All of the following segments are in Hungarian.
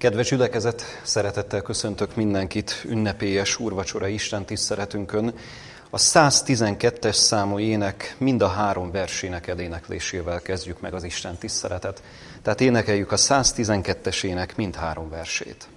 Kedves gyülekezet, szeretettel köszöntök mindenkit ünnepélyes úrvacsora Isten tiszteletünkön. A 112-es számú ének mind a három versének eléneklésével kezdjük meg az Isten tiszteletet. Tehát énekeljük a 112-es ének mind három versét.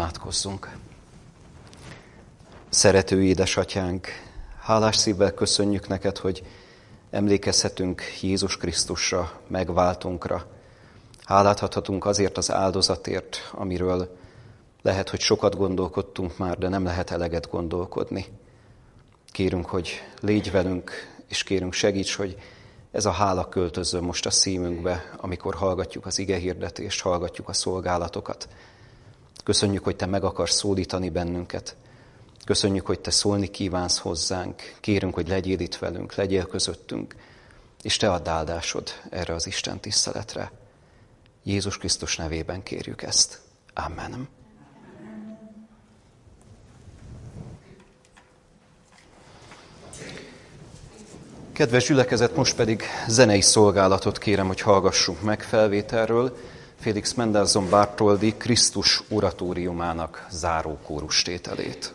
Imádkozzunk. Szerető édesatyánk, hálás szívvel köszönjük neked, hogy emlékezhetünk Jézus Krisztusra, megváltunkra. Hálát adhatunk azért az áldozatért, amiről lehet, hogy sokat gondolkodtunk már, de nem lehet eleget gondolkodni. Kérünk, hogy légy velünk, és kérünk segíts, hogy ez a hála költözön most a szívünkbe, amikor hallgatjuk az ige hirdetést, hallgatjuk a szolgálatokat. Köszönjük, hogy Te meg akarsz szólítani bennünket. Köszönjük, hogy Te szólni kívánsz hozzánk. Kérünk, hogy legyél itt velünk, legyél közöttünk, és Te add áldásod erre az Isten tiszteletre. Jézus Krisztus nevében kérjük ezt. Amen. Kedves gyülekezet, most pedig zenei szolgálatot kérem, hogy hallgassunk meg felvételről. Félix Mendelssohn Bartoldi Krisztus oratóriumának záró kórustételét.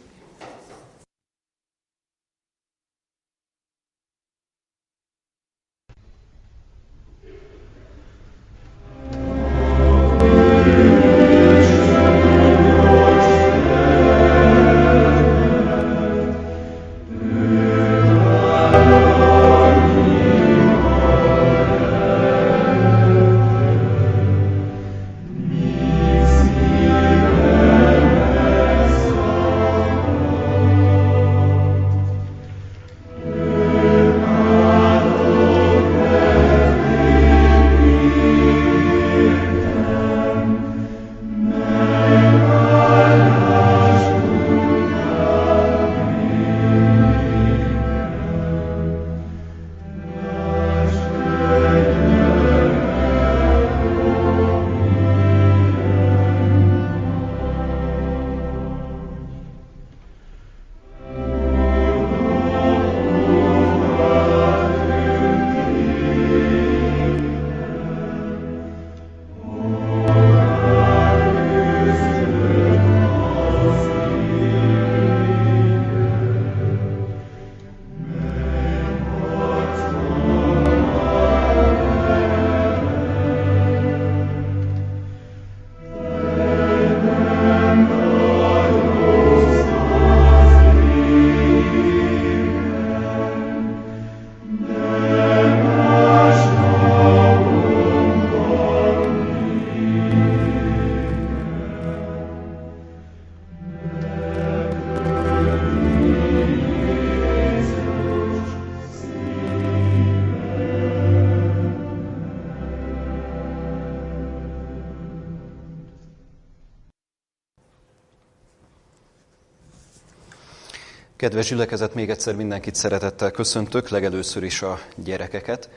Kedves gyülekezet, még egyszer mindenkit szeretettel köszöntök, legelőször is a gyerekeket.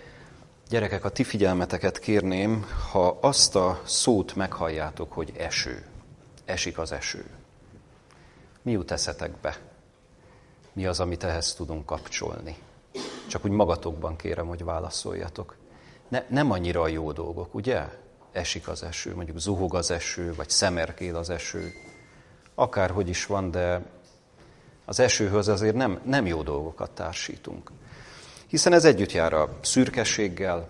Gyerekek, a ti figyelmeteket kérném, ha azt a szót meghalljátok, hogy eső, esik az eső. Mi jut eszetekbe? Mi az, amit ehhez tudunk kapcsolni? Csak úgy magatokban kérem, hogy válaszoljatok. Ne, nem annyira a jó dolgok, ugye? Esik az eső, mondjuk zuhog az eső, vagy szemerkél az eső. Akárhogy is van, de az esőhöz azért nem, nem jó dolgokat társítunk. Hiszen ez együtt jár a szürkességgel,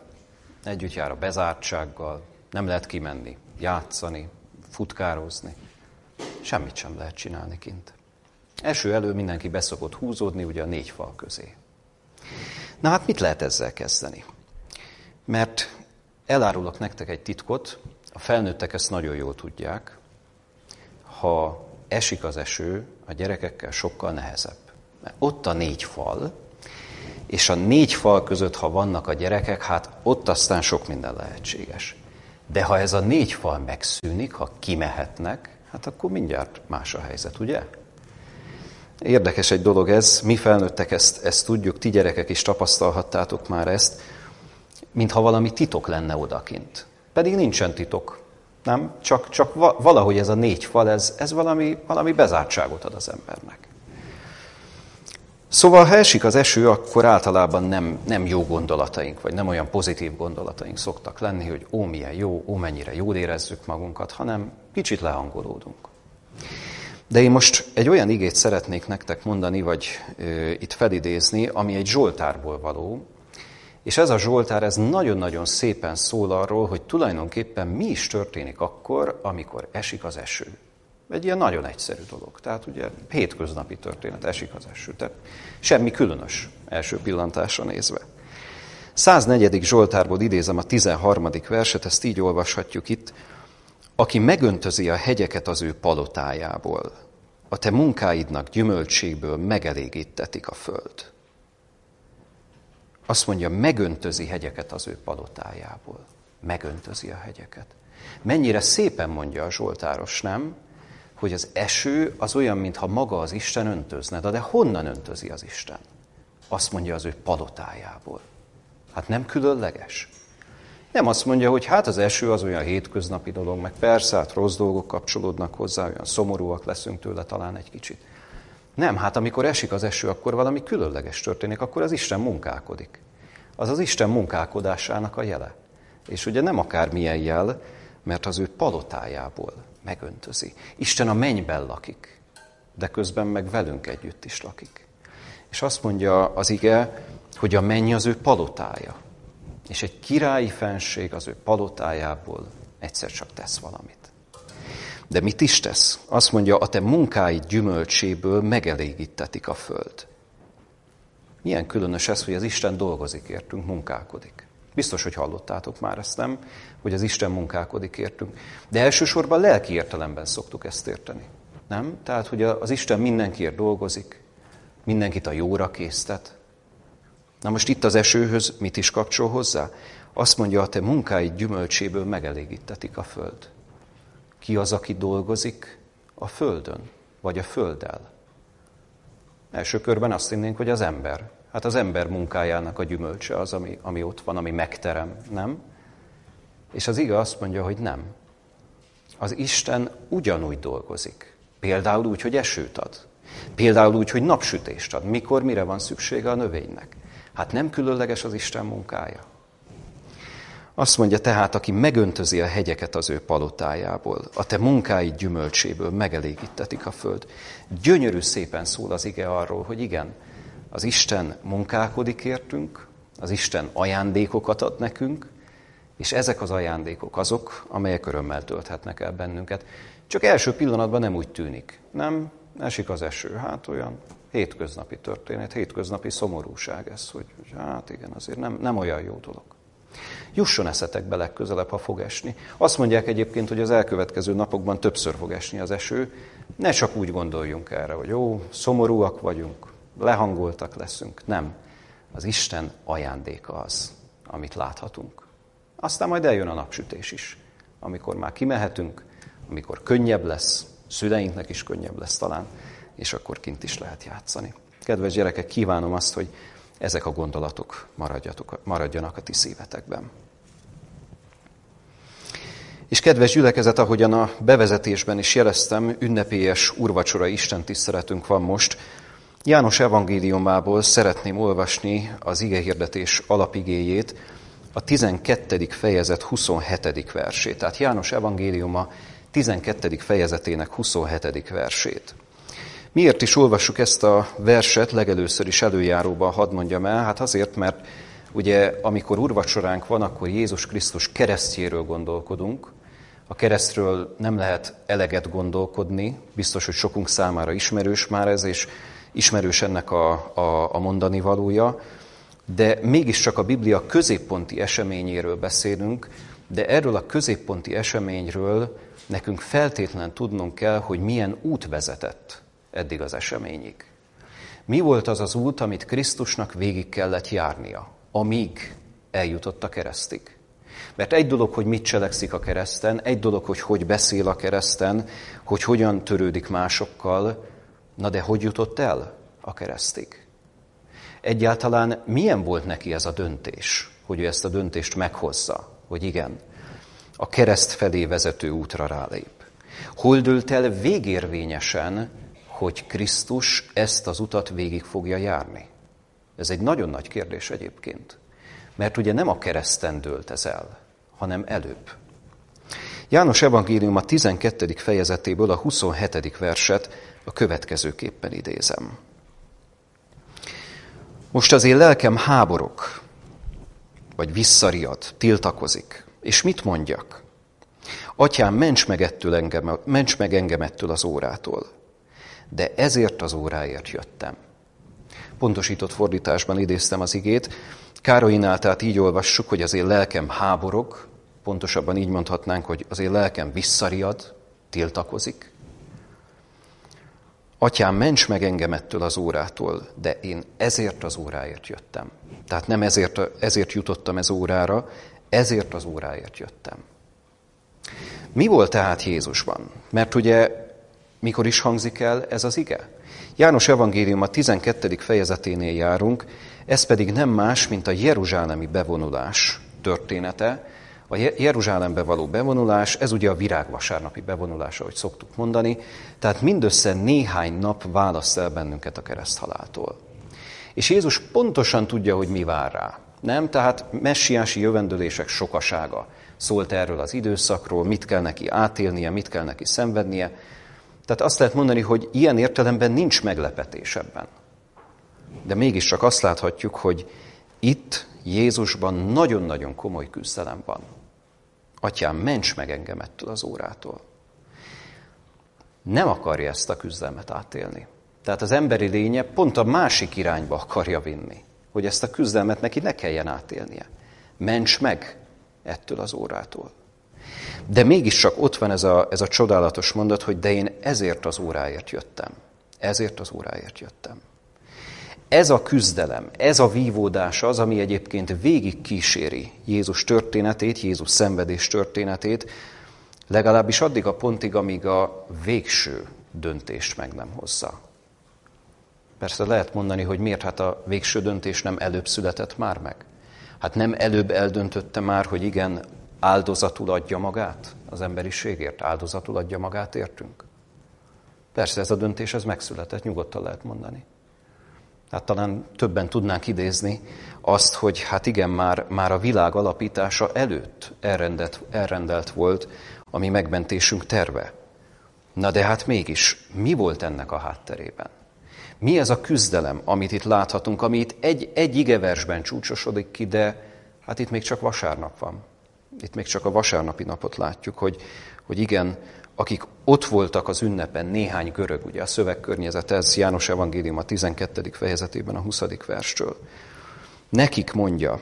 együtt jár a bezártsággal, nem lehet kimenni, játszani, futkározni. Semmit sem lehet csinálni kint. Eső elő mindenki beszokott húzódni ugye a négy fal közé. Na hát mit lehet ezzel kezdeni? Mert elárulok nektek egy titkot, a felnőttek ezt nagyon jól tudják, ha esik az eső, a gyerekekkel sokkal nehezebb. Mert ott a négy fal, és a négy fal között, ha vannak a gyerekek, hát ott aztán sok minden lehetséges. De ha ez a négy fal megszűnik, ha kimehetnek, hát akkor mindjárt más a helyzet, ugye? Érdekes egy dolog ez, mi felnőttek ezt, ezt tudjuk, ti gyerekek is tapasztalhattátok már ezt, mintha valami titok lenne odakint. Pedig nincsen titok. Nem? Csak, csak valahogy ez a négy fal, ez, ez valami, valami bezártságot ad az embernek. Szóval, ha esik az eső, akkor általában nem, nem jó gondolataink, vagy nem olyan pozitív gondolataink szoktak lenni, hogy ó, milyen jó, ó, mennyire jól érezzük magunkat, hanem kicsit lehangolódunk. De én most egy olyan igét szeretnék nektek mondani, vagy ö, itt felidézni, ami egy Zsoltárból való, és ez a Zsoltár, ez nagyon-nagyon szépen szól arról, hogy tulajdonképpen mi is történik akkor, amikor esik az eső. Egy ilyen nagyon egyszerű dolog. Tehát ugye hétköznapi történet, esik az eső. Tehát semmi különös első pillantásra nézve. 104. Zsoltárból idézem a 13. verset, ezt így olvashatjuk itt. Aki megöntözi a hegyeket az ő palotájából, a te munkáidnak gyümöltségből megelégítetik a föld. Azt mondja, megöntözi hegyeket az ő palotájából. Megöntözi a hegyeket. Mennyire szépen mondja a Zsoltáros, nem? Hogy az eső az olyan, mintha maga az Isten öntözne. De, honnan öntözi az Isten? Azt mondja az ő palotájából. Hát nem különleges? Nem azt mondja, hogy hát az eső az olyan hétköznapi dolog, meg persze, hát rossz dolgok kapcsolódnak hozzá, olyan szomorúak leszünk tőle talán egy kicsit. Nem, hát amikor esik az eső, akkor valami különleges történik, akkor az Isten munkálkodik. Az az Isten munkálkodásának a jele. És ugye nem akármilyen jel, mert az ő palotájából megöntözi. Isten a mennyben lakik, de közben meg velünk együtt is lakik. És azt mondja az ige, hogy a menny az ő palotája. És egy királyi fenség az ő palotájából egyszer csak tesz valamit. De mit is tesz? Azt mondja, a te munkáid gyümölcséből megelégítetik a föld. Milyen különös ez, hogy az Isten dolgozik értünk, munkálkodik. Biztos, hogy hallottátok már ezt, nem? Hogy az Isten munkálkodik értünk. De elsősorban lelki értelemben szoktuk ezt érteni. Nem? Tehát, hogy az Isten mindenkiért dolgozik, mindenkit a jóra késztet. Na most itt az esőhöz mit is kapcsol hozzá? Azt mondja, a te munkáid gyümölcséből megelégítetik a föld. Ki az, aki dolgozik a földön, vagy a földdel? Első körben azt hinnénk, hogy az ember. Hát az ember munkájának a gyümölcse az, ami, ami ott van, ami megterem, nem? És az ige azt mondja, hogy nem. Az Isten ugyanúgy dolgozik. Például úgy, hogy esőt ad. Például úgy, hogy napsütést ad. Mikor, mire van szüksége a növénynek. Hát nem különleges az Isten munkája. Azt mondja tehát, aki megöntözi a hegyeket az ő palotájából, a te munkáid gyümölcséből megelégítetik a föld. Gyönyörű szépen szól az ige arról, hogy igen, az Isten munkálkodik értünk, az Isten ajándékokat ad nekünk, és ezek az ajándékok azok, amelyek örömmel tölthetnek el bennünket. Csak első pillanatban nem úgy tűnik. Nem, esik az eső. Hát olyan hétköznapi történet, hétköznapi szomorúság ez, hogy, hogy hát igen, azért nem, nem olyan jó dolog. Jusson eszetekbe legközelebb, ha fog esni. Azt mondják egyébként, hogy az elkövetkező napokban többször fog esni az eső. Ne csak úgy gondoljunk erre, hogy jó, szomorúak vagyunk, lehangoltak leszünk. Nem. Az Isten ajándéka az, amit láthatunk. Aztán majd eljön a napsütés is, amikor már kimehetünk, amikor könnyebb lesz, szüleinknek is könnyebb lesz talán, és akkor kint is lehet játszani. Kedves gyerekek, kívánom azt, hogy ezek a gondolatok maradjanak a ti szívetekben. És kedves gyülekezet, ahogyan a bevezetésben is jeleztem, ünnepélyes urvacsora Isten tiszteletünk van most. János evangéliumából szeretném olvasni az igehirdetés alapigéjét, a 12. fejezet 27. versét. Tehát János evangéliuma 12. fejezetének 27. versét. Miért is olvassuk ezt a verset legelőször is előjáróban, hadd mondjam el? Hát azért, mert ugye amikor urvacsoránk van, akkor Jézus Krisztus keresztjéről gondolkodunk, a keresztről nem lehet eleget gondolkodni, biztos, hogy sokunk számára ismerős már ez, és ismerős ennek a, a, a mondani valója, de mégiscsak a Biblia középponti eseményéről beszélünk, de erről a középponti eseményről nekünk feltétlenül tudnunk kell, hogy milyen út vezetett eddig az eseményig. Mi volt az az út, amit Krisztusnak végig kellett járnia, amíg eljutott a keresztig? Mert egy dolog, hogy mit cselekszik a kereszten, egy dolog, hogy hogy beszél a kereszten, hogy hogyan törődik másokkal, na de hogy jutott el a keresztig? Egyáltalán milyen volt neki ez a döntés, hogy ő ezt a döntést meghozza, hogy igen, a kereszt felé vezető útra rálép? Hol dőlt el végérvényesen, hogy Krisztus ezt az utat végig fogja járni? Ez egy nagyon nagy kérdés egyébként. Mert ugye nem a kereszten dőlt ez el, hanem előbb. János evangélium a 12. fejezetéből a 27. verset a következőképpen idézem. Most az én lelkem háborok, vagy visszariad, tiltakozik. És mit mondjak? Atyám, ments meg, ettől engem, ments meg engem ettől az órától. De ezért az óráért jöttem. Pontosított fordításban idéztem az igét, Károinál tehát így olvassuk, hogy az én lelkem háborog, pontosabban így mondhatnánk, hogy az én lelkem visszariad, tiltakozik. Atyám, ments meg engem ettől az órától, de én ezért az óráért jöttem. Tehát nem ezért, ezért jutottam ez órára, ezért az óráért jöttem. Mi volt tehát Jézusban? Mert ugye mikor is hangzik el ez az ige? János evangélium a 12. fejezeténél járunk, ez pedig nem más, mint a jeruzsálemi bevonulás története. A Jeruzsálembe való bevonulás, ez ugye a virágvasárnapi bevonulás, ahogy szoktuk mondani, tehát mindössze néhány nap választ el bennünket a kereszthaláltól. És Jézus pontosan tudja, hogy mi vár rá. Nem? Tehát messiási jövendőlések sokasága szólt erről az időszakról, mit kell neki átélnie, mit kell neki szenvednie. Tehát azt lehet mondani, hogy ilyen értelemben nincs meglepetés ebben. De mégiscsak azt láthatjuk, hogy itt Jézusban nagyon-nagyon komoly küzdelem van. Atyám, ments meg engem ettől az órától. Nem akarja ezt a küzdelmet átélni. Tehát az emberi lénye pont a másik irányba akarja vinni, hogy ezt a küzdelmet neki ne kelljen átélnie. Ments meg ettől az órától. De mégiscsak ott van ez a, ez a csodálatos mondat, hogy de én ezért az óráért jöttem. Ezért az óráért jöttem. Ez a küzdelem, ez a vívódás az, ami egyébként végig kíséri Jézus történetét, Jézus szenvedés történetét, legalábbis addig a pontig, amíg a végső döntést meg nem hozza. Persze lehet mondani, hogy miért hát a végső döntés nem előbb született már meg. Hát nem előbb eldöntötte már, hogy igen, áldozatul adja magát az emberiségért, áldozatul adja magát értünk. Persze ez a döntés, ez megszületett, nyugodtan lehet mondani. Hát talán többen tudnánk idézni azt, hogy hát igen, már, már a világ alapítása előtt elrendelt, elrendelt volt a mi megmentésünk terve. Na de hát mégis, mi volt ennek a hátterében? Mi ez a küzdelem, amit itt láthatunk, ami itt egy, egy igeversben csúcsosodik ki, de hát itt még csak vasárnap van. Itt még csak a vasárnapi napot látjuk, hogy, hogy igen, akik ott voltak az ünnepen, néhány görög, ugye a szövegkörnyezet, ez János Evangélium a 12. fejezetében a 20. verstől. Nekik mondja,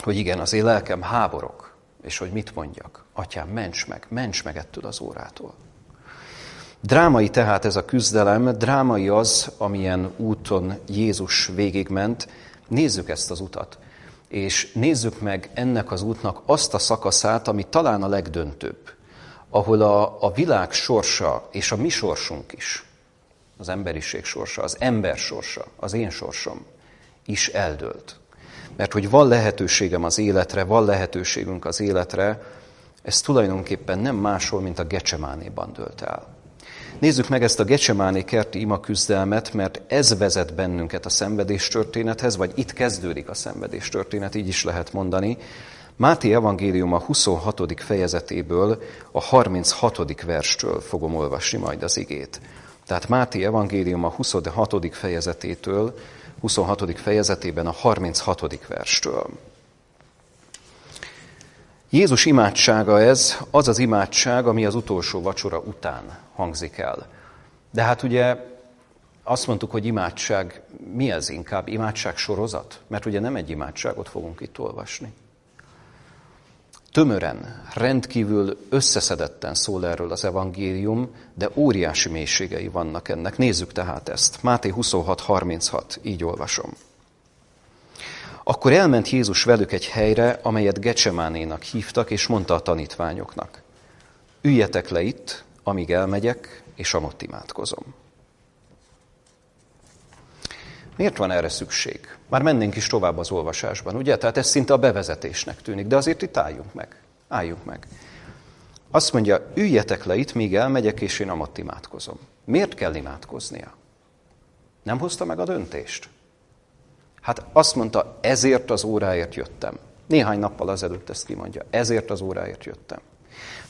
hogy igen, az én lelkem háborok, és hogy mit mondjak? Atyám, ments meg, ments meg ettől az órától. Drámai tehát ez a küzdelem, drámai az, amilyen úton Jézus végigment. Nézzük ezt az utat, és nézzük meg ennek az útnak azt a szakaszát, ami talán a legdöntőbb ahol a, a világ sorsa és a mi sorsunk is az emberiség sorsa, az ember sorsa, az én sorsom is eldőlt. Mert hogy van lehetőségem az életre, van lehetőségünk az életre, ez tulajdonképpen nem máshol, mint a Gecsemánéban dőlt el. Nézzük meg ezt a Gecsemáné kerti ima küzdelmet, mert ez vezet bennünket a szenvedés történethez, vagy itt kezdődik a szenvedés történet, így is lehet mondani. Máté a 26. fejezetéből, a 36. verstől fogom olvasni majd az igét. Tehát Máté a 26. fejezetétől, 26. fejezetében a 36. verstől. Jézus imádsága ez, az az imádság, ami az utolsó vacsora után hangzik el. De hát ugye azt mondtuk, hogy imádság, mi ez inkább? Imádság sorozat? Mert ugye nem egy imádságot fogunk itt olvasni. Tömören, rendkívül összeszedetten szól erről az evangélium, de óriási mélységei vannak ennek. Nézzük tehát ezt. Máté 26.36, így olvasom. Akkor elment Jézus velük egy helyre, amelyet Gecsemánénak hívtak, és mondta a tanítványoknak, üljetek le itt, amíg elmegyek, és amott imádkozom. Miért van erre szükség? Már mennénk is tovább az olvasásban, ugye? Tehát ez szinte a bevezetésnek tűnik, de azért itt álljunk meg. Álljunk meg. Azt mondja, üljetek le itt, míg elmegyek, és én amott imádkozom. Miért kell imádkoznia? Nem hozta meg a döntést? Hát azt mondta, ezért az óráért jöttem. Néhány nappal azelőtt ezt kimondja. Ezért az óráért jöttem.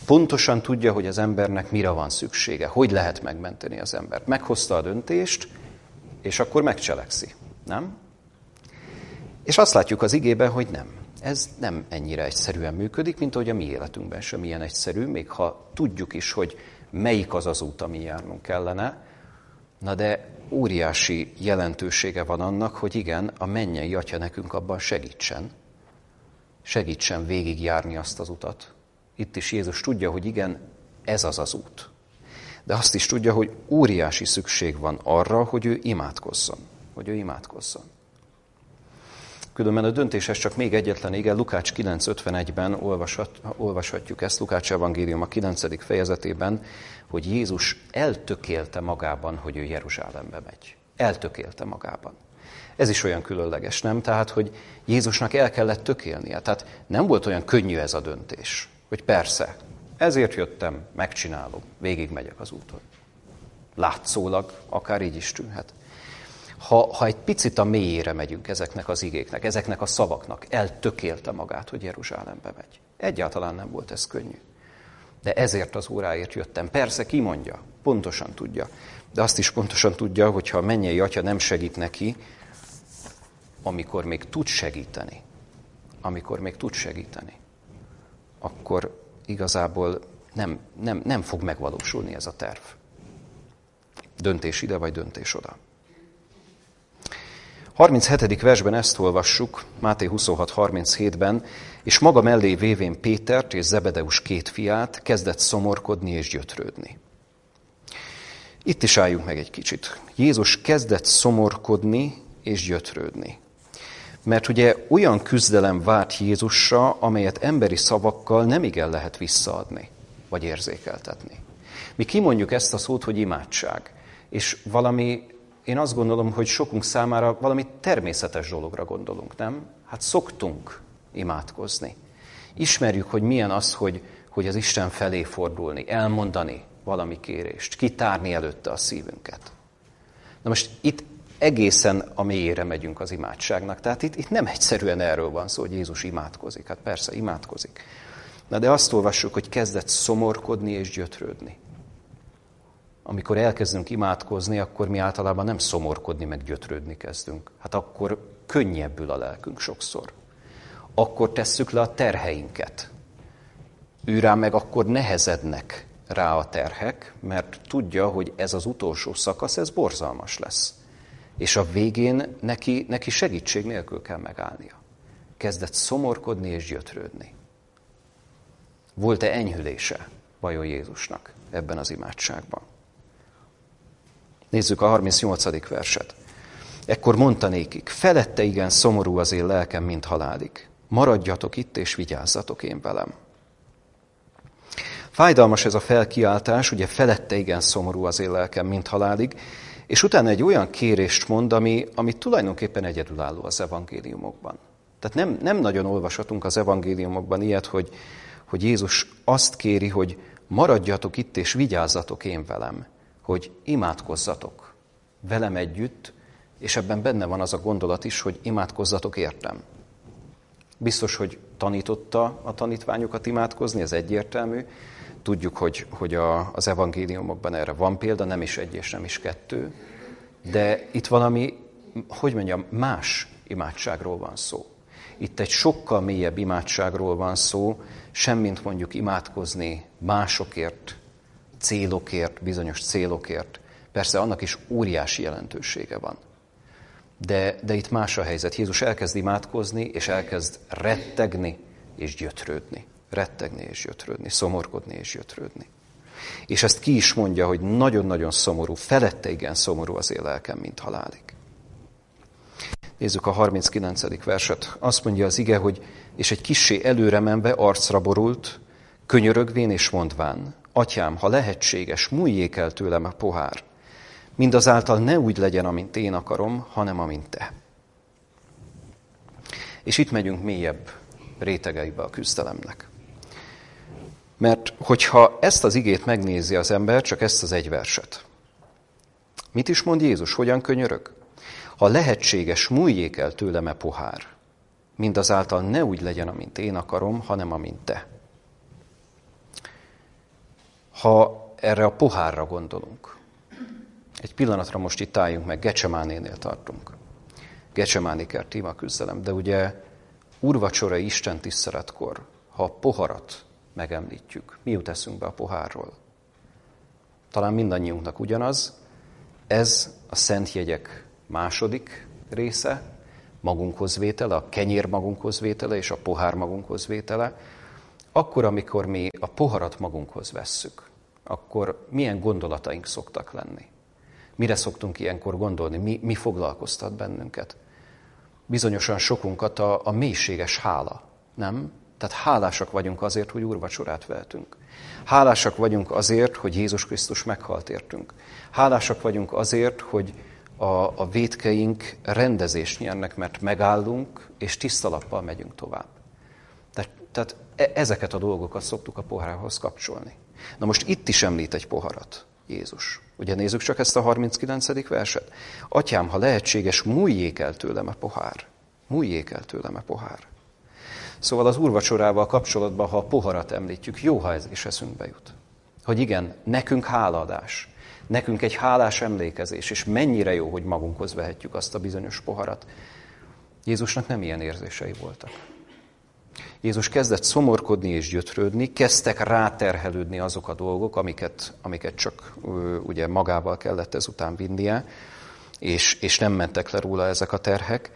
Pontosan tudja, hogy az embernek mire van szüksége, hogy lehet megmenteni az embert. Meghozta a döntést, és akkor megcselekszi. Nem? És azt látjuk az igében, hogy nem. Ez nem ennyire egyszerűen működik, mint ahogy a mi életünkben sem ilyen egyszerű, még ha tudjuk is, hogy melyik az az út, ami járnunk kellene. Na de óriási jelentősége van annak, hogy igen, a mennyei atya nekünk abban segítsen. Segítsen végigjárni azt az utat. Itt is Jézus tudja, hogy igen, ez az az út. De azt is tudja, hogy óriási szükség van arra, hogy ő imádkozzon. Hogy ő imádkozzon. Különben a döntéshez csak még egyetlen igen, Lukács 9.51-ben olvashat, olvashatjuk ezt, Lukács evangélium a 9. fejezetében, hogy Jézus eltökélte magában, hogy ő Jeruzsálembe megy. Eltökélte magában. Ez is olyan különleges, nem? Tehát, hogy Jézusnak el kellett tökélnie. Tehát nem volt olyan könnyű ez a döntés, hogy persze, ezért jöttem, megcsinálom, végigmegyek az úton. Látszólag akár így is tűnhet ha, ha egy picit a mélyére megyünk ezeknek az igéknek, ezeknek a szavaknak, eltökélte magát, hogy Jeruzsálembe megy. Egyáltalán nem volt ez könnyű. De ezért az óráért jöttem. Persze, ki mondja, pontosan tudja. De azt is pontosan tudja, hogy ha a mennyei atya nem segít neki, amikor még tud segíteni, amikor még tud segíteni, akkor igazából nem, nem, nem fog megvalósulni ez a terv. Döntés ide, vagy döntés oda. 37. versben ezt olvassuk, Máté 26.37-ben, és maga mellé vévén Pétert és Zebedeus két fiát kezdett szomorkodni és gyötrődni. Itt is álljunk meg egy kicsit. Jézus kezdett szomorkodni és gyötrődni. Mert ugye olyan küzdelem várt Jézusra, amelyet emberi szavakkal nem igen lehet visszaadni, vagy érzékeltetni. Mi kimondjuk ezt a szót, hogy imádság, és valami én azt gondolom, hogy sokunk számára valami természetes dologra gondolunk, nem? Hát szoktunk imádkozni. Ismerjük, hogy milyen az, hogy, hogy az Isten felé fordulni, elmondani valami kérést, kitárni előtte a szívünket. Na most itt egészen a mélyére megyünk az imádságnak. Tehát itt, itt nem egyszerűen erről van szó, hogy Jézus imádkozik. Hát persze, imádkozik. Na de azt olvassuk, hogy kezdett szomorkodni és gyötrődni amikor elkezdünk imádkozni, akkor mi általában nem szomorkodni, meg gyötrődni kezdünk. Hát akkor könnyebbül a lelkünk sokszor. Akkor tesszük le a terheinket. Ő rá meg akkor nehezednek rá a terhek, mert tudja, hogy ez az utolsó szakasz, ez borzalmas lesz. És a végén neki, neki segítség nélkül kell megállnia. Kezdett szomorkodni és gyötrődni. Volt-e enyhülése vajon Jézusnak ebben az imádságban? Nézzük a 38. verset. Ekkor mondta nékik, felette igen szomorú az én lelkem, mint halálig. Maradjatok itt, és vigyázzatok én velem. Fájdalmas ez a felkiáltás, ugye felette igen szomorú az én lelkem, mint halálig, És utána egy olyan kérést mond, ami, ami tulajdonképpen egyedülálló az evangéliumokban. Tehát nem, nem nagyon olvashatunk az evangéliumokban ilyet, hogy, hogy Jézus azt kéri, hogy maradjatok itt és vigyázzatok én velem, hogy imádkozzatok velem együtt, és ebben benne van az a gondolat is, hogy imádkozzatok értem. Biztos, hogy tanította a tanítványokat imádkozni, ez egyértelmű. Tudjuk, hogy, hogy a, az evangéliumokban erre van példa, nem is egy és nem is kettő. De itt valami, hogy mondjam, más imádságról van szó. Itt egy sokkal mélyebb imádságról van szó, semmint mondjuk imádkozni másokért, célokért, bizonyos célokért. Persze annak is óriási jelentősége van. De, de itt más a helyzet. Jézus elkezd imádkozni, és elkezd rettegni és gyötrődni. Rettegni és gyötrődni, szomorkodni és gyötrődni. És ezt ki is mondja, hogy nagyon-nagyon szomorú, felette igen szomorú az élelkem, mint halálig. Nézzük a 39. verset. Azt mondja az ige, hogy és egy kissé előre menve arcra borult, könyörögvén és mondván, Atyám, ha lehetséges, múljék el tőlem a pohár. Mindazáltal ne úgy legyen, amint én akarom, hanem amint te. És itt megyünk mélyebb rétegeibe a küzdelemnek. Mert hogyha ezt az igét megnézi az ember, csak ezt az egy verset. Mit is mond Jézus? Hogyan könyörög? Ha lehetséges, múljék el tőlem e pohár. Mindazáltal ne úgy legyen, amint én akarom, hanem amint te. Ha erre a pohárra gondolunk, egy pillanatra most itt álljunk meg, Gecsemánénél tartunk. Gecsemáni kert téma küzdelem, de ugye úrvacsora Isten tiszteletkor, ha a poharat megemlítjük, mi jut eszünkbe a pohárról? Talán mindannyiunknak ugyanaz, ez a szent jegyek második része, magunkhoz vétele, a kenyér magunkhoz vétele és a pohár magunkhoz vétele, akkor, amikor mi a poharat magunkhoz vesszük, akkor milyen gondolataink szoktak lenni? Mire szoktunk ilyenkor gondolni? Mi, mi foglalkoztat bennünket? Bizonyosan sokunkat a, a mélységes hála, nem? Tehát hálásak vagyunk azért, hogy úrvacsorát vehetünk. Hálásak vagyunk azért, hogy Jézus Krisztus meghalt értünk. Hálásak vagyunk azért, hogy a, a védkeink rendezést nyernek, mert megállunk, és tisztalappal megyünk tovább. Tehát, tehát e, ezeket a dolgokat szoktuk a pohárhoz kapcsolni. Na most itt is említ egy poharat Jézus. Ugye nézzük csak ezt a 39. verset. Atyám, ha lehetséges, múljék el tőlem a pohár. Múljék el tőlem a pohár. Szóval az úrvacsorával kapcsolatban, ha a poharat említjük, jó, ha ez is eszünkbe jut. Hogy igen, nekünk hálaadás, nekünk egy hálás emlékezés, és mennyire jó, hogy magunkhoz vehetjük azt a bizonyos poharat. Jézusnak nem ilyen érzései voltak. Jézus kezdett szomorkodni és gyötrődni, kezdtek ráterhelődni azok a dolgok, amiket, amiket csak ugye magával kellett ezután vinnie, és, és nem mentek le róla ezek a terhek.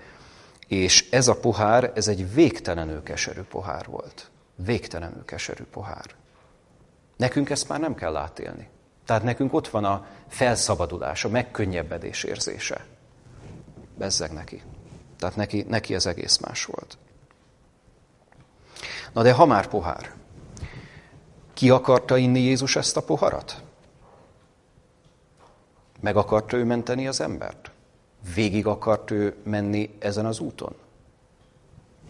És ez a pohár, ez egy végtelenül keserű pohár volt. Végtelenül keserű pohár. Nekünk ezt már nem kell átélni. Tehát nekünk ott van a felszabadulás, a megkönnyebbedés érzése. Bezzeg neki. Tehát neki, neki ez egész más volt. Na de ha már pohár, ki akarta inni Jézus ezt a poharat? Meg akarta ő menteni az embert? Végig akart ő menni ezen az úton?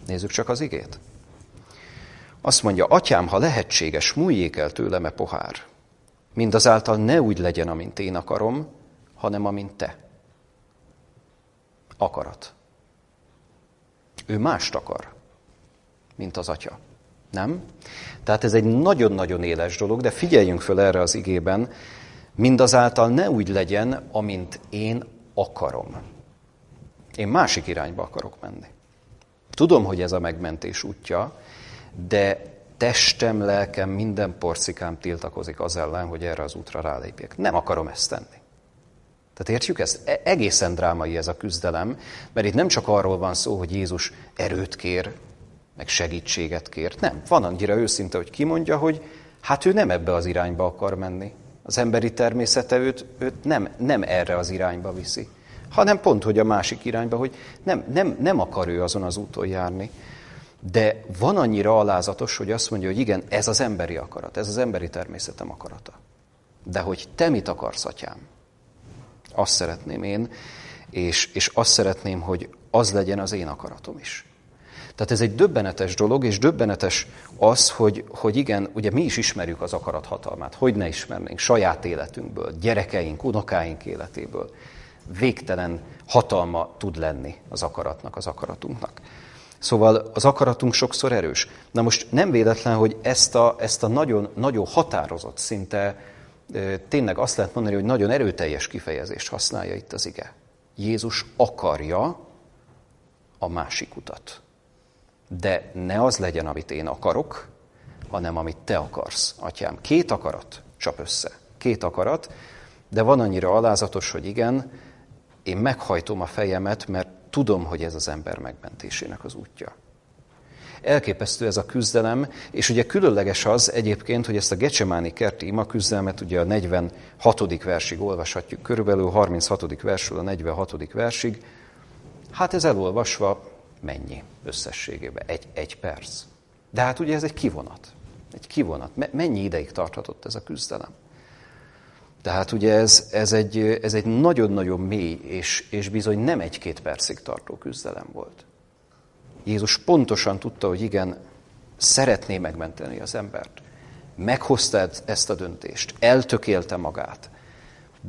Nézzük csak az igét. Azt mondja, atyám, ha lehetséges, múljék el tőlem e pohár. Mindazáltal ne úgy legyen, amint én akarom, hanem amint te. Akarat. Ő mást akar, mint az atya. Nem? Tehát ez egy nagyon-nagyon éles dolog, de figyeljünk föl erre az igében, mindazáltal ne úgy legyen, amint én akarom. Én másik irányba akarok menni. Tudom, hogy ez a megmentés útja, de testem, lelkem, minden porcikám tiltakozik az ellen, hogy erre az útra rálépjek. Nem akarom ezt tenni. Tehát értjük ezt? E- egészen drámai ez a küzdelem, mert itt nem csak arról van szó, hogy Jézus erőt kér, meg segítséget kért. Nem, van annyira őszinte, hogy kimondja, hogy hát ő nem ebbe az irányba akar menni. Az emberi természete őt, őt nem, nem erre az irányba viszi, hanem pont, hogy a másik irányba, hogy nem, nem, nem akar ő azon az úton járni. De van annyira alázatos, hogy azt mondja, hogy igen, ez az emberi akarat, ez az emberi természetem akarata. De hogy te mit akarsz, atyám? Azt szeretném én, és, és azt szeretném, hogy az legyen az én akaratom is. Tehát ez egy döbbenetes dolog, és döbbenetes az, hogy, hogy igen, ugye mi is ismerjük az akarat hatalmát. Hogy ne ismernénk saját életünkből, gyerekeink, unokáink életéből. Végtelen hatalma tud lenni az akaratnak, az akaratunknak. Szóval az akaratunk sokszor erős. Na most nem véletlen, hogy ezt a, ezt a nagyon, nagyon határozott, szinte tényleg azt lehet mondani, hogy nagyon erőteljes kifejezést használja itt az ige. Jézus akarja a másik utat. De ne az legyen, amit én akarok, hanem amit te akarsz, atyám. Két akarat csap össze. Két akarat, de van annyira alázatos, hogy igen, én meghajtom a fejemet, mert tudom, hogy ez az ember megmentésének az útja. Elképesztő ez a küzdelem, és ugye különleges az egyébként, hogy ezt a Gecsemáni kerti ima küzdelmet ugye a 46. versig olvashatjuk, körülbelül 36. versről a 46. versig. Hát ez elolvasva mennyi összességében? Egy, egy perc. De hát ugye ez egy kivonat. Egy kivonat. Mennyi ideig tarthatott ez a küzdelem? Tehát ugye ez, ez egy, ez egy nagyon-nagyon mély, és, és bizony nem egy-két percig tartó küzdelem volt. Jézus pontosan tudta, hogy igen, szeretné megmenteni az embert. Meghozta ezt a döntést, eltökélte magát,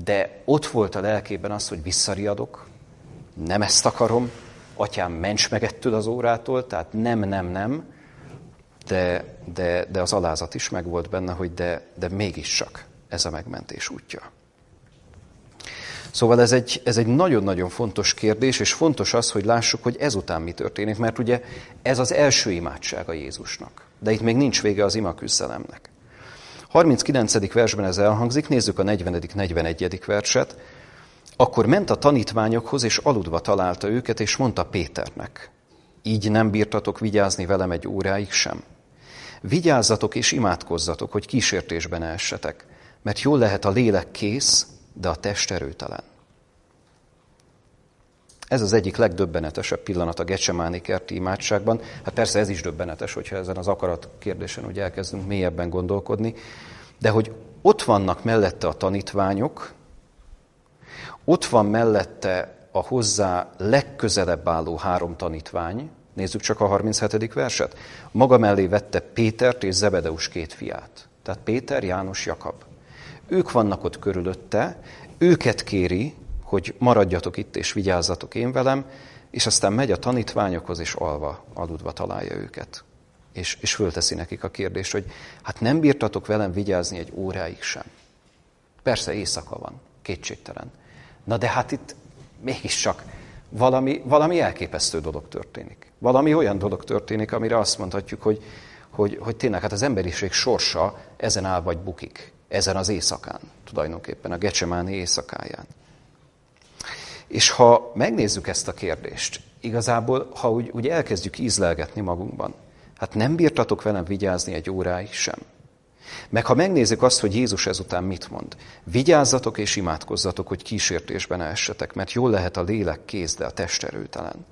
de ott volt a lelkében az, hogy visszariadok, nem ezt akarom, atyám, ments meg ettől az órától, tehát nem, nem, nem, de, de, de az alázat is megvolt benne, hogy de, de mégiscsak ez a megmentés útja. Szóval ez egy, ez egy nagyon-nagyon fontos kérdés, és fontos az, hogy lássuk, hogy ezután mi történik, mert ugye ez az első imádsága Jézusnak. De itt még nincs vége az ima küzdelemnek. 39. versben ez elhangzik, nézzük a 40. 41. verset. Akkor ment a tanítványokhoz, és aludva találta őket, és mondta Péternek, így nem bírtatok vigyázni velem egy óráig sem. Vigyázzatok és imádkozzatok, hogy kísértésben essetek, mert jól lehet a lélek kész, de a test erőtelen. Ez az egyik legdöbbenetesebb pillanat a Gecsemáni kerti imádságban. Hát persze ez is döbbenetes, hogyha ezen az akarat kérdésen úgy elkezdünk mélyebben gondolkodni, de hogy ott vannak mellette a tanítványok, ott van mellette a hozzá legközelebb álló három tanítvány, nézzük csak a 37. verset. Maga mellé vette Pétert és Zebedeus két fiát. Tehát Péter, János, Jakab. Ők vannak ott körülötte, őket kéri, hogy maradjatok itt és vigyázzatok én velem, és aztán megy a tanítványokhoz, és alva, aludva találja őket. És, és fölteszi nekik a kérdést, hogy hát nem bírtatok velem vigyázni egy óráig sem. Persze éjszaka van, kétségtelen. Na de hát itt mégiscsak valami, valami elképesztő dolog történik. Valami olyan dolog történik, amire azt mondhatjuk, hogy, hogy, hogy tényleg hát az emberiség sorsa ezen áll vagy bukik ezen az éjszakán, tulajdonképpen a Gecsemáni éjszakáján. És ha megnézzük ezt a kérdést, igazából, ha úgy, úgy elkezdjük ízlelgetni magunkban, hát nem bírtatok velem vigyázni egy óráig sem. Meg ha megnézzük azt, hogy Jézus ezután mit mond, vigyázzatok és imádkozzatok, hogy kísértésben essetek, mert jól lehet a lélek kéz, de a test erőtelen.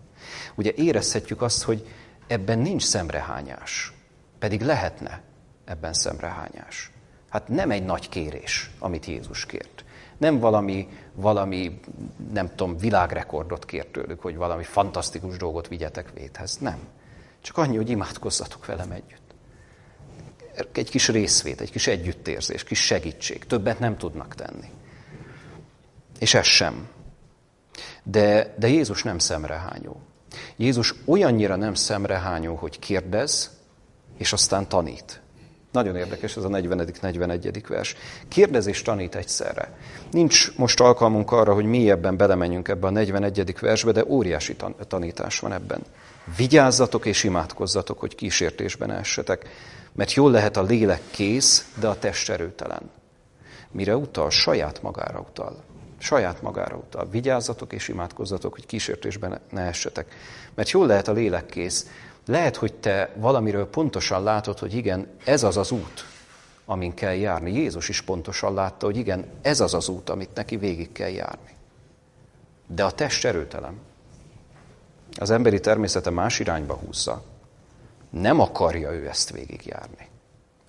Ugye érezhetjük azt, hogy ebben nincs szemrehányás, pedig lehetne ebben szemrehányás. Hát nem egy nagy kérés, amit Jézus kért. Nem valami, valami, nem tudom, világrekordot kért tőlük, hogy valami fantasztikus dolgot vigyetek védhez. Nem. Csak annyi, hogy imádkozzatok velem együtt. Egy kis részvét, egy kis együttérzés, kis segítség. Többet nem tudnak tenni. És ez sem. De, de Jézus nem szemrehányó. Jézus olyannyira nem szemrehányó, hogy kérdez, és aztán tanít. Nagyon érdekes ez a 40.-41. vers. Kérdez és tanít egyszerre. Nincs most alkalmunk arra, hogy mélyebben belemenjünk ebbe a 41. versbe, de óriási tanítás van ebben. Vigyázzatok és imádkozzatok, hogy kísértésben essetek, mert jól lehet a lélek kész, de a test erőtelen. Mire utal? Saját magára utal. Saját magára utal. Vigyázzatok és imádkozzatok, hogy kísértésben ne essetek. Mert jól lehet a lélek kész, lehet, hogy te valamiről pontosan látod, hogy igen, ez az az út, amin kell járni. Jézus is pontosan látta, hogy igen, ez az az út, amit neki végig kell járni. De a test erőtelen. Az emberi természete más irányba húzza. Nem akarja ő ezt végigjárni.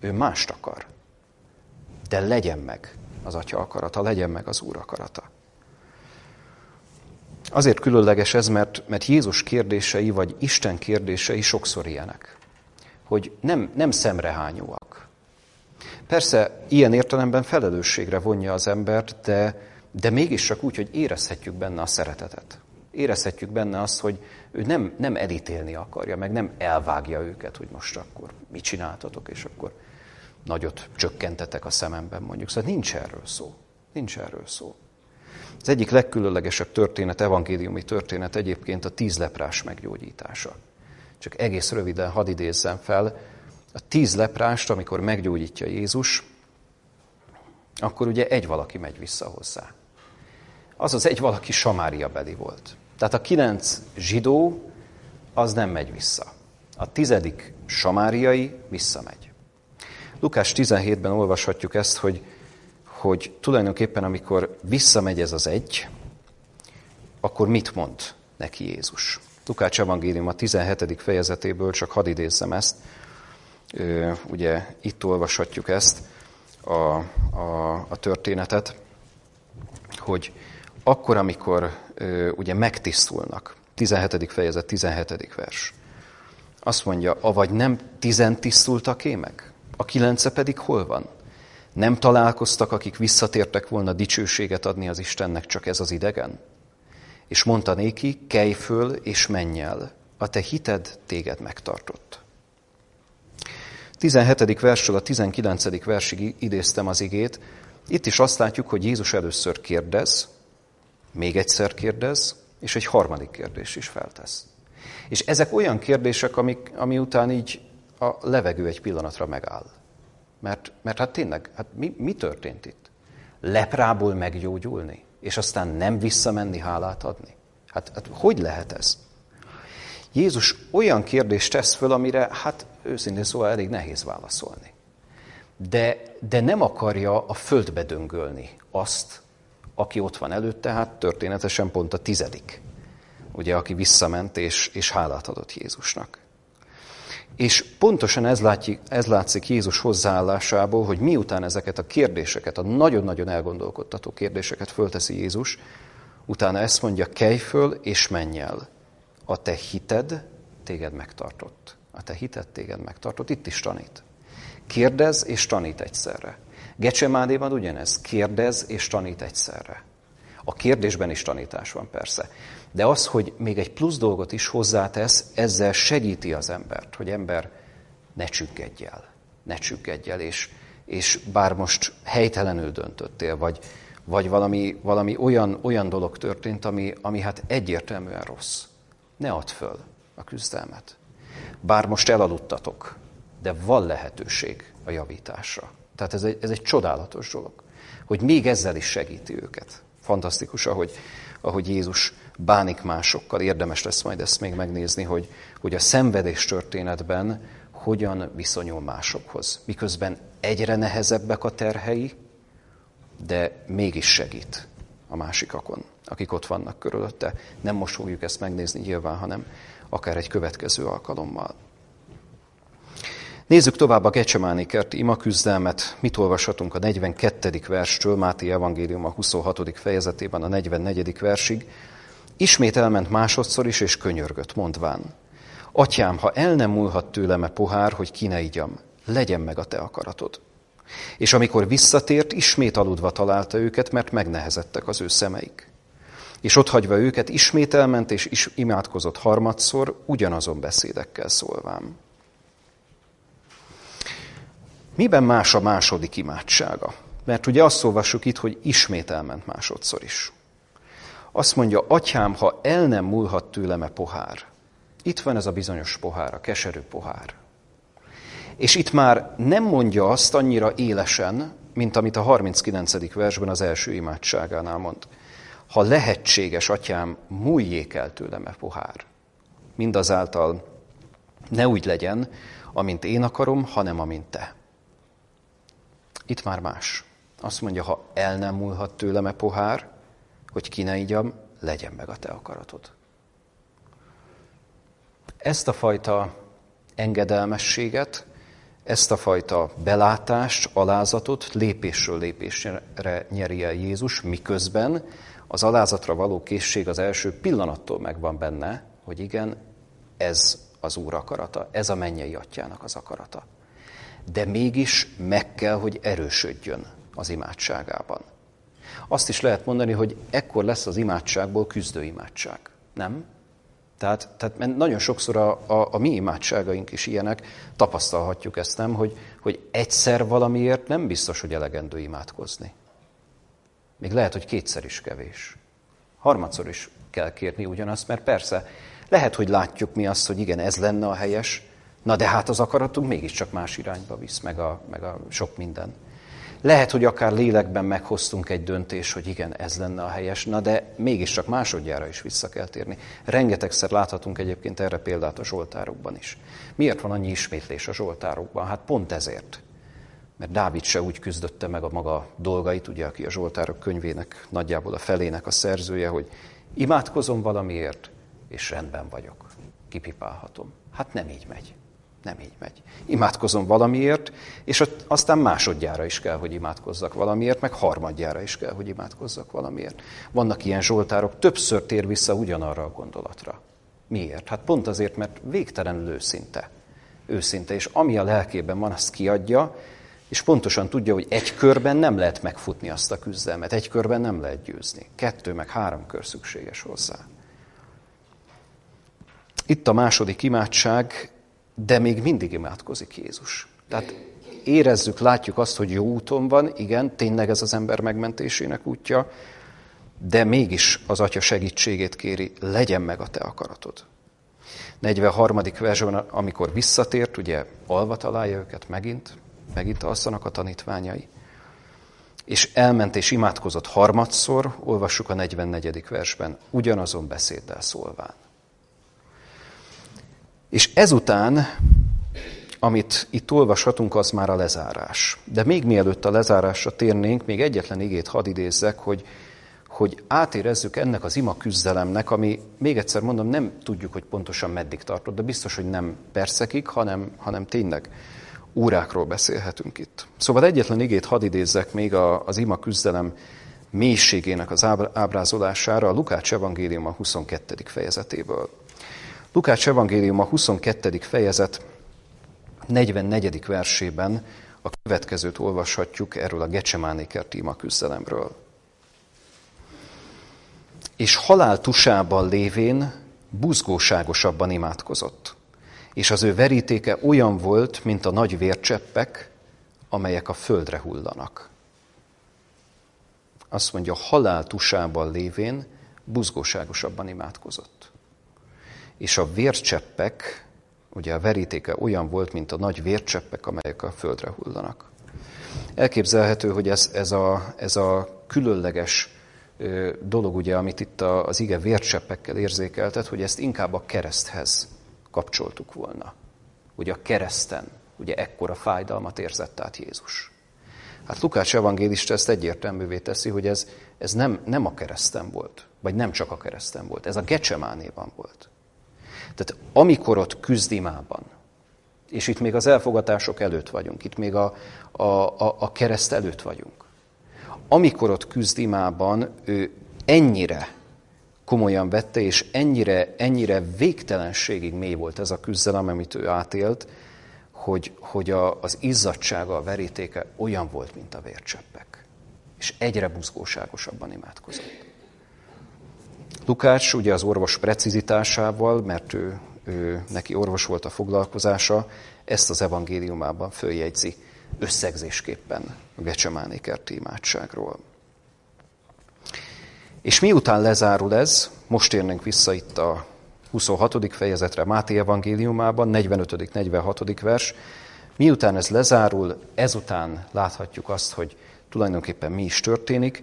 Ő mást akar. De legyen meg az atya akarata, legyen meg az úr akarata. Azért különleges ez, mert, mert Jézus kérdései, vagy Isten kérdései sokszor ilyenek. Hogy nem, nem szemrehányóak. Persze, ilyen értelemben felelősségre vonja az embert, de, de mégis csak úgy, hogy érezhetjük benne a szeretetet. Érezhetjük benne azt, hogy ő nem, nem elítélni akarja, meg nem elvágja őket, hogy most akkor mit csináltatok, és akkor nagyot csökkentetek a szememben mondjuk. Szóval nincs erről szó. Nincs erről szó. Az egyik legkülönlegesebb történet, evangéliumi történet egyébként a tíz leprás meggyógyítása. Csak egész röviden hadd idézzem fel, a tíz leprást, amikor meggyógyítja Jézus, akkor ugye egy valaki megy vissza hozzá. Az az egy valaki Samária beli volt. Tehát a kilenc zsidó, az nem megy vissza. A tizedik samáriai visszamegy. Lukás 17-ben olvashatjuk ezt, hogy hogy tulajdonképpen amikor visszamegy ez az egy, akkor mit mond neki Jézus? Lukács evangélium a 17. fejezetéből, csak hadd idézzem ezt, ugye itt olvashatjuk ezt, a, a, a történetet, hogy akkor, amikor ugye megtisztulnak, 17. fejezet, 17. vers, azt mondja, avagy nem tizen tisztultak meg? A kilence pedig hol van? Nem találkoztak, akik visszatértek volna dicsőséget adni az Istennek, csak ez az idegen? És mondta néki, kelj föl és menj el, a te hited téged megtartott. 17. versről a 19. versig idéztem az igét. Itt is azt látjuk, hogy Jézus először kérdez, még egyszer kérdez, és egy harmadik kérdés is feltesz. És ezek olyan kérdések, amik, ami után így a levegő egy pillanatra megáll. Mert, mert hát tényleg, hát mi, mi történt itt? Leprából meggyógyulni, és aztán nem visszamenni hálát adni? Hát, hát hogy lehet ez? Jézus olyan kérdést tesz föl, amire hát őszintén szóval elég nehéz válaszolni. De, de nem akarja a földbe döngölni azt, aki ott van előtte, hát történetesen pont a tizedik, ugye, aki visszament és, és hálát adott Jézusnak. És pontosan ez, látjuk, ez látszik Jézus hozzáállásából, hogy miután ezeket a kérdéseket, a nagyon-nagyon elgondolkodtató kérdéseket fölteszi Jézus, utána ezt mondja, kelj föl és menj el. A te hited téged megtartott. A te hited téged megtartott. Itt is tanít. Kérdez és tanít egyszerre. Gecsemádéban ugyanez. Kérdez és tanít egyszerre. A kérdésben is tanítás van persze. De az, hogy még egy plusz dolgot is hozzátesz, ezzel segíti az embert, hogy ember ne csüggedj el. Ne csüggedj el, és, és bár most helytelenül döntöttél, vagy, vagy valami, valami olyan, olyan dolog történt, ami, ami hát egyértelműen rossz. Ne add föl a küzdelmet. Bár most elaludtatok, de van lehetőség a javításra. Tehát ez egy, ez egy csodálatos dolog, hogy még ezzel is segíti őket. Fantasztikus, ahogy, ahogy Jézus bánik másokkal. Érdemes lesz majd ezt még megnézni, hogy, hogy a szenvedés történetben hogyan viszonyul másokhoz. Miközben egyre nehezebbek a terhei, de mégis segít a másikakon, akik ott vannak körülötte. Nem most fogjuk ezt megnézni nyilván, hanem akár egy következő alkalommal. Nézzük tovább a Gecsemáni kert ima küzdelmet. Mit olvashatunk a 42. verstől, Máté Evangélium a 26. fejezetében a 44. versig. Ismét elment másodszor is, és könyörgött, mondván. Atyám, ha el nem múlhat tőlem e pohár, hogy ki ne igyam, legyen meg a te akaratod. És amikor visszatért, ismét aludva találta őket, mert megnehezettek az ő szemeik. És ott hagyva őket, ismét elment, és is imádkozott harmadszor, ugyanazon beszédekkel szólvám. Miben más a második imádsága? Mert ugye azt olvassuk itt, hogy ismét elment másodszor is. Azt mondja, atyám, ha el nem múlhat tőlem e pohár. Itt van ez a bizonyos pohár, a keserű pohár. És itt már nem mondja azt annyira élesen, mint amit a 39. versben az első imádságánál mond. Ha lehetséges, atyám, múljék el tőlem e pohár. Mindazáltal ne úgy legyen, amint én akarom, hanem amint te. Itt már más. Azt mondja, ha el nem múlhat tőlem e pohár, hogy ki ne igyam, legyen meg a te akaratod. Ezt a fajta engedelmességet, ezt a fajta belátást, alázatot lépésről lépésre nyeri el Jézus, miközben az alázatra való készség az első pillanattól megvan benne, hogy igen, ez az Úr akarata, ez a mennyei atyának az akarata. De mégis meg kell, hogy erősödjön az imádságában. Azt is lehet mondani, hogy ekkor lesz az imádságból küzdő imádság. Nem? Tehát, tehát nagyon sokszor a, a, a mi imádságaink is ilyenek, tapasztalhatjuk ezt, nem? Hogy, hogy egyszer valamiért nem biztos, hogy elegendő imádkozni. Még lehet, hogy kétszer is kevés. Harmadszor is kell kérni ugyanazt, mert persze lehet, hogy látjuk mi azt, hogy igen, ez lenne a helyes, na de hát az akaratunk mégiscsak más irányba visz, meg a, meg a sok minden. Lehet, hogy akár lélekben meghoztunk egy döntés, hogy igen, ez lenne a helyes, na de mégiscsak másodjára is vissza kell térni. Rengetegszer láthatunk egyébként erre példát a Zsoltárokban is. Miért van annyi ismétlés a Zsoltárokban? Hát pont ezért. Mert Dávid se úgy küzdötte meg a maga dolgait, ugye, aki a Zsoltárok könyvének nagyjából a felének a szerzője, hogy imádkozom valamiért, és rendben vagyok. Kipipálhatom. Hát nem így megy. Nem így megy. Imádkozom valamiért, és aztán másodjára is kell, hogy imádkozzak valamiért, meg harmadjára is kell, hogy imádkozzak valamiért. Vannak ilyen zsoltárok, többször tér vissza ugyanarra a gondolatra. Miért? Hát pont azért, mert végtelenül őszinte. Őszinte, és ami a lelkében van, azt kiadja, és pontosan tudja, hogy egy körben nem lehet megfutni azt a küzdelmet, egy körben nem lehet győzni. Kettő meg három kör szükséges hozzá. Itt a második imádság, de még mindig imádkozik Jézus. Tehát érezzük, látjuk azt, hogy jó úton van, igen, tényleg ez az ember megmentésének útja, de mégis az Atya segítségét kéri, legyen meg a te akaratod. 43. versben, amikor visszatért, ugye alva találja őket megint, megint alszanak a tanítványai, és elment és imádkozott harmadszor, olvassuk a 44. versben, ugyanazon beszéddel szólván. És ezután, amit itt olvashatunk, az már a lezárás. De még mielőtt a lezárásra térnénk, még egyetlen igét hadd idézzek, hogy, hogy átérezzük ennek az ima küzdelemnek, ami még egyszer mondom, nem tudjuk, hogy pontosan meddig tartott, de biztos, hogy nem percekig, hanem, hanem tényleg órákról beszélhetünk itt. Szóval egyetlen igét hadd idézzek még az ima küzdelem mélységének az ábrázolására a Lukács evangélium a 22. fejezetéből. Lukács evangélium a 22. fejezet 44. versében a következőt olvashatjuk erről a Gecsemáné tíma küzdelemről. És halál tusában lévén buzgóságosabban imádkozott, és az ő verítéke olyan volt, mint a nagy vércseppek, amelyek a földre hullanak. Azt mondja, halál tusában lévén buzgóságosabban imádkozott és a vércseppek, ugye a verítéke olyan volt, mint a nagy vércseppek, amelyek a földre hullanak. Elképzelhető, hogy ez, ez, a, ez a különleges dolog, ugye, amit itt az ige vércseppekkel érzékeltet, hogy ezt inkább a kereszthez kapcsoltuk volna. Ugye a kereszten, ugye ekkora fájdalmat érzett át Jézus. Hát Lukács evangélista ezt egyértelművé teszi, hogy ez, ez nem, nem a kereszten volt, vagy nem csak a kereszten volt, ez a Gecsemánéban volt. Tehát amikor ott küzdimában, és itt még az elfogatások előtt vagyunk, itt még a, a, a, a kereszt előtt vagyunk, amikor ott küzdimában ő ennyire komolyan vette, és ennyire, ennyire végtelenségig mély volt ez a küzdelem, amit ő átélt, hogy, hogy a, az izzadsága, a verítéke olyan volt, mint a vércseppek. És egyre buzgóságosabban imádkozott. Lukács ugye az orvos precizitásával, mert ő, ő, neki orvos volt a foglalkozása, ezt az evangéliumában följegyzi összegzésképpen a Gecsemáné kerti imádságról. És miután lezárul ez, most érnénk vissza itt a 26. fejezetre Máté evangéliumában, 45.-46. vers, miután ez lezárul, ezután láthatjuk azt, hogy tulajdonképpen mi is történik,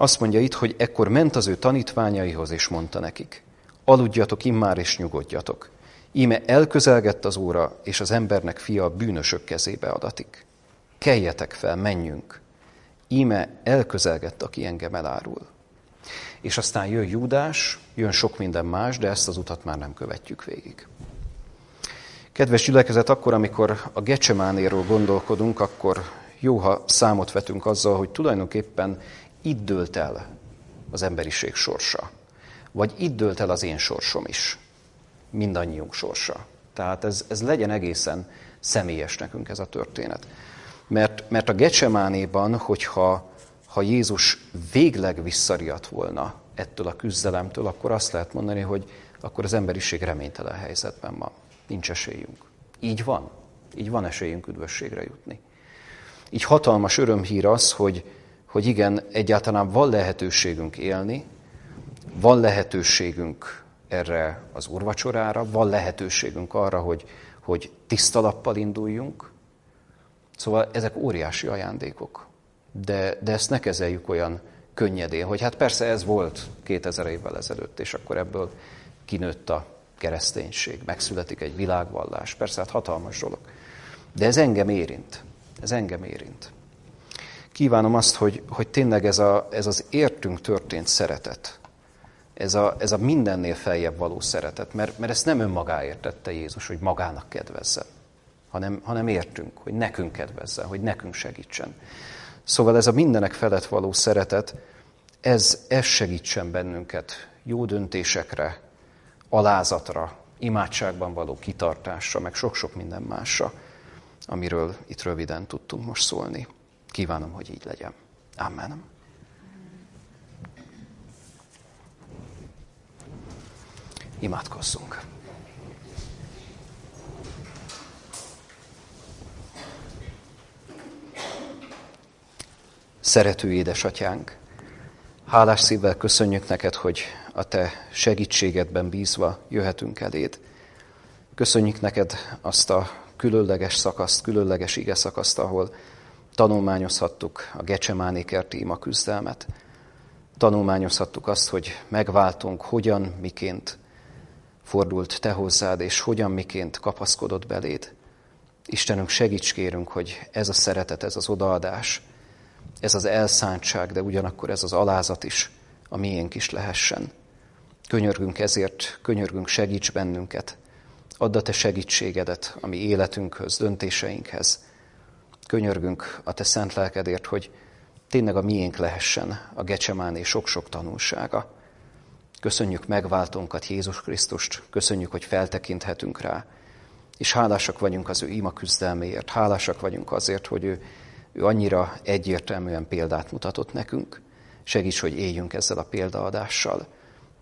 azt mondja itt, hogy ekkor ment az ő tanítványaihoz, és mondta nekik, aludjatok immár és nyugodjatok. Íme elközelgett az óra, és az embernek fia a bűnösök kezébe adatik. Keljetek fel, menjünk. Íme elközelgett, aki engem elárul. És aztán jön Júdás, jön sok minden más, de ezt az utat már nem követjük végig. Kedves gyülekezet, akkor, amikor a Gecsemánéről gondolkodunk, akkor jó, ha számot vetünk azzal, hogy tulajdonképpen itt dőlt el az emberiség sorsa. Vagy itt dőlt el az én sorsom is. Mindannyiunk sorsa. Tehát ez, ez legyen egészen személyes nekünk ez a történet. Mert, mert a Gecsemánéban, hogyha ha Jézus végleg visszariadt volna ettől a küzdelemtől, akkor azt lehet mondani, hogy akkor az emberiség reménytelen helyzetben van. Nincs esélyünk. Így van. Így van esélyünk üdvösségre jutni. Így hatalmas örömhír az, hogy, hogy igen, egyáltalán van lehetőségünk élni, van lehetőségünk erre az urvacsorára, van lehetőségünk arra, hogy, hogy tiszta lappal induljunk. Szóval ezek óriási ajándékok. De, de ezt ne kezeljük olyan könnyedén, hogy hát persze ez volt 2000 évvel ezelőtt, és akkor ebből kinőtt a kereszténység, megszületik egy világvallás. Persze, hát hatalmas dolog. De ez engem érint. Ez engem érint. Kívánom azt, hogy, hogy tényleg ez, a, ez az értünk történt szeretet, ez a, ez a mindennél feljebb való szeretet, mert, mert ezt nem önmagáért tette Jézus, hogy magának kedvezzen, hanem, hanem értünk, hogy nekünk kedvezzen, hogy nekünk segítsen. Szóval ez a mindenek felett való szeretet, ez, ez segítsen bennünket jó döntésekre, alázatra, imádságban való kitartásra, meg sok-sok minden másra, amiről itt röviden tudtunk most szólni. Kívánom, hogy így legyen. Amen. Imádkozzunk. Szerető édesatyánk, hálás szívvel köszönjük neked, hogy a te segítségedben bízva jöhetünk eléd. Köszönjük neked azt a különleges szakaszt, különleges ige szakaszt, ahol tanulmányozhattuk a Gecsemáni kerti ima küzdelmet. Tanulmányozhattuk azt, hogy megváltunk, hogyan, miként fordult te hozzád, és hogyan, miként kapaszkodott beléd. Istenünk, segíts kérünk, hogy ez a szeretet, ez az odaadás, ez az elszántság, de ugyanakkor ez az alázat is a miénk is lehessen. Könyörgünk ezért, könyörgünk, segíts bennünket. Add a te segítségedet a mi életünkhöz, döntéseinkhez. Könyörgünk a te szent lelkedért, hogy tényleg a miénk lehessen a Gecsemáné sok-sok tanulsága. Köszönjük megváltónkat, Jézus Krisztust, köszönjük, hogy feltekinthetünk rá, és hálásak vagyunk az ő ima küzdelméért, hálásak vagyunk azért, hogy ő, ő annyira egyértelműen példát mutatott nekünk. Segíts, hogy éljünk ezzel a példaadással,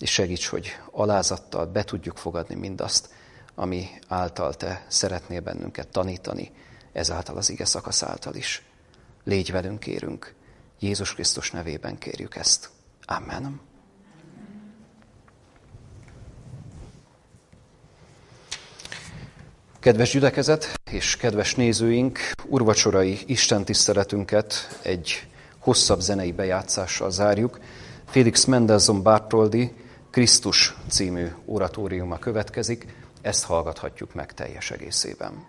és segíts, hogy alázattal be tudjuk fogadni mindazt, ami által te szeretnél bennünket tanítani, ezáltal az ige szakasz által is. Légy velünk, kérünk. Jézus Krisztus nevében kérjük ezt. Amen. Kedves gyülekezet és kedves nézőink, urvacsorai Isten tiszteletünket egy hosszabb zenei bejátszással zárjuk. Félix Mendelssohn Bartoldi Krisztus című oratóriuma következik, ezt hallgathatjuk meg teljes egészében.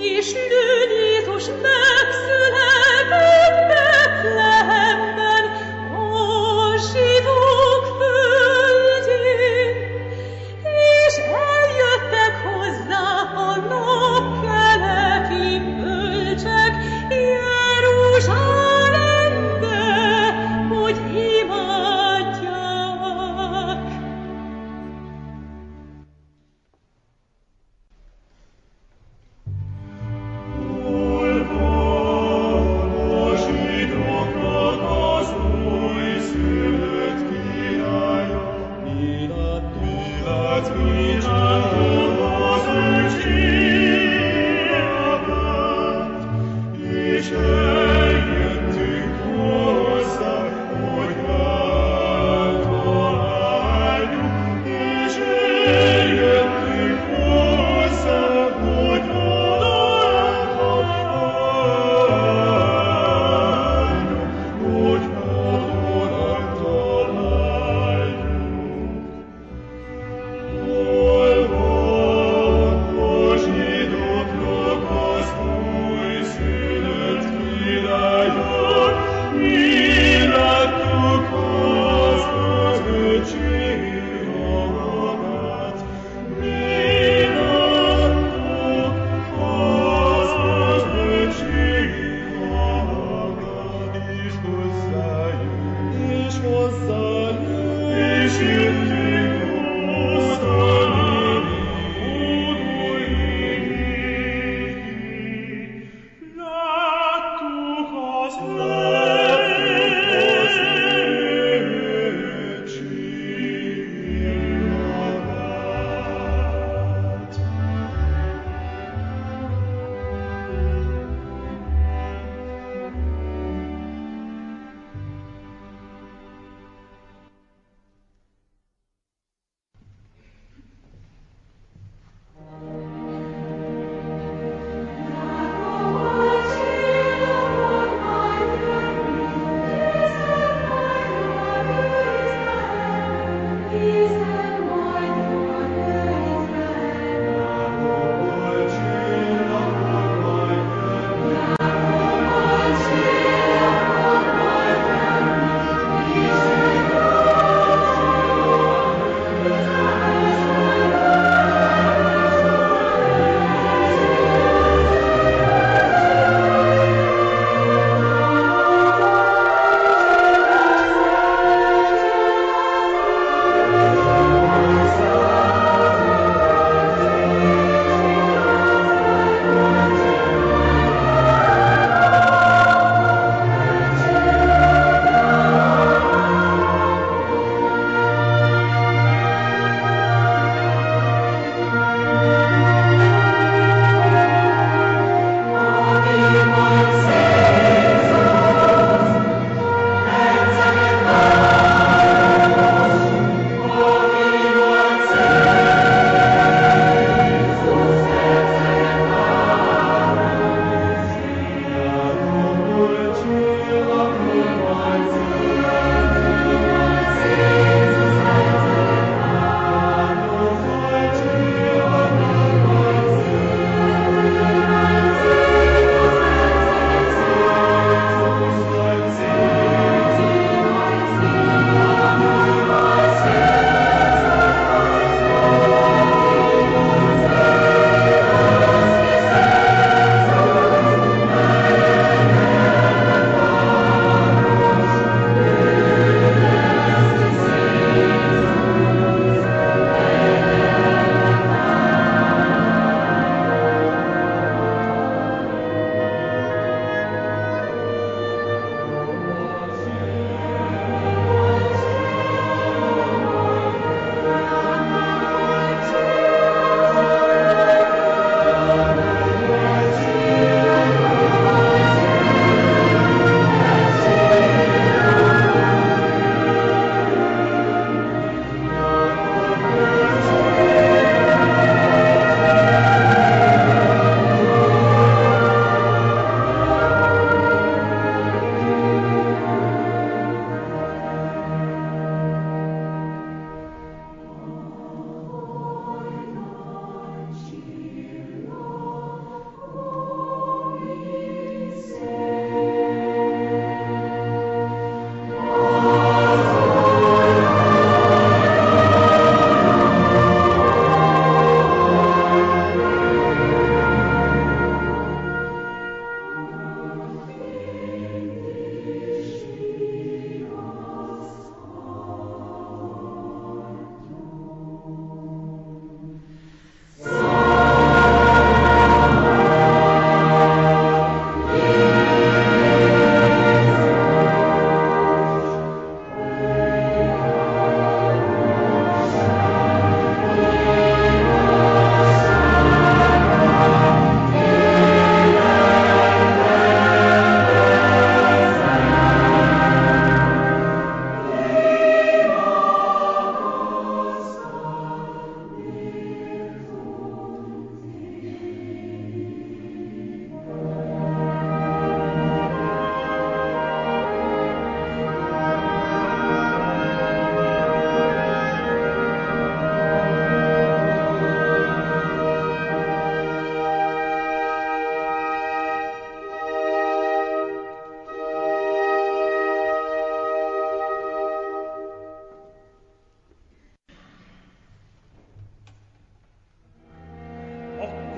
És nő Jézus megszületett Betlehemben, a zsidók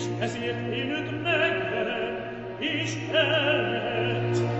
ich es wird in und meckere, ich erret.